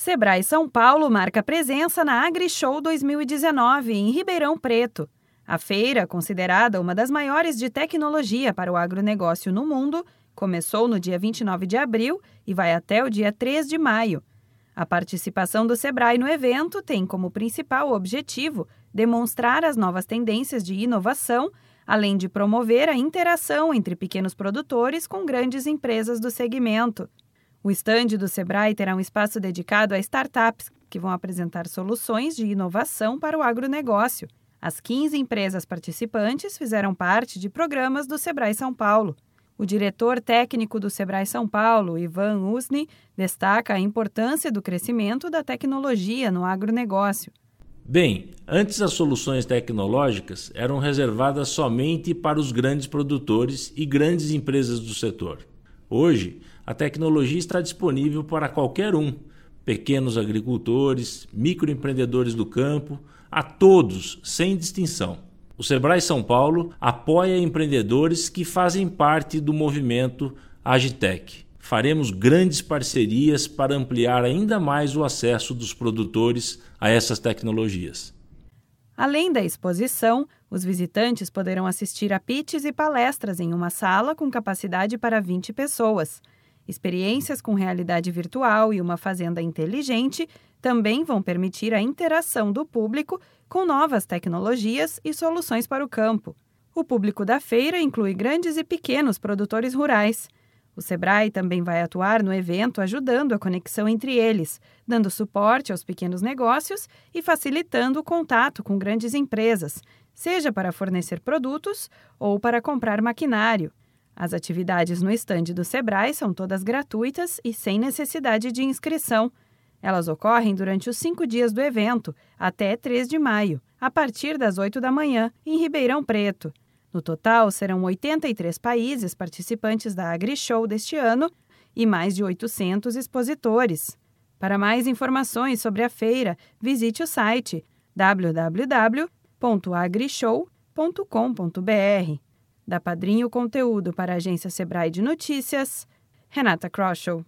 Sebrae São Paulo marca presença na AgriShow 2019 em Ribeirão Preto. A feira, considerada uma das maiores de tecnologia para o agronegócio no mundo, começou no dia 29 de abril e vai até o dia 3 de maio. A participação do Sebrae no evento tem como principal objetivo demonstrar as novas tendências de inovação, além de promover a interação entre pequenos produtores com grandes empresas do segmento. O estande do Sebrae terá um espaço dedicado a startups que vão apresentar soluções de inovação para o agronegócio. As 15 empresas participantes fizeram parte de programas do Sebrae São Paulo. O diretor técnico do Sebrae São Paulo, Ivan Usni, destaca a importância do crescimento da tecnologia no agronegócio. Bem, antes as soluções tecnológicas eram reservadas somente para os grandes produtores e grandes empresas do setor. Hoje, a tecnologia está disponível para qualquer um, pequenos agricultores, microempreendedores do campo, a todos, sem distinção. O Sebrae São Paulo apoia empreendedores que fazem parte do movimento Agitec. Faremos grandes parcerias para ampliar ainda mais o acesso dos produtores a essas tecnologias. Além da exposição, os visitantes poderão assistir a pitches e palestras em uma sala com capacidade para 20 pessoas. Experiências com realidade virtual e uma fazenda inteligente também vão permitir a interação do público com novas tecnologias e soluções para o campo. O público da feira inclui grandes e pequenos produtores rurais. O Sebrae também vai atuar no evento ajudando a conexão entre eles, dando suporte aos pequenos negócios e facilitando o contato com grandes empresas, seja para fornecer produtos ou para comprar maquinário. As atividades no estande do Sebrae são todas gratuitas e sem necessidade de inscrição. Elas ocorrem durante os cinco dias do evento, até 3 de maio, a partir das 8 da manhã, em Ribeirão Preto. No total, serão 83 países participantes da AgriShow deste ano e mais de 800 expositores. Para mais informações sobre a feira, visite o site www.agrishow.com.br. Da Padrinho Conteúdo para a agência Sebrae de Notícias, Renata Kroschel.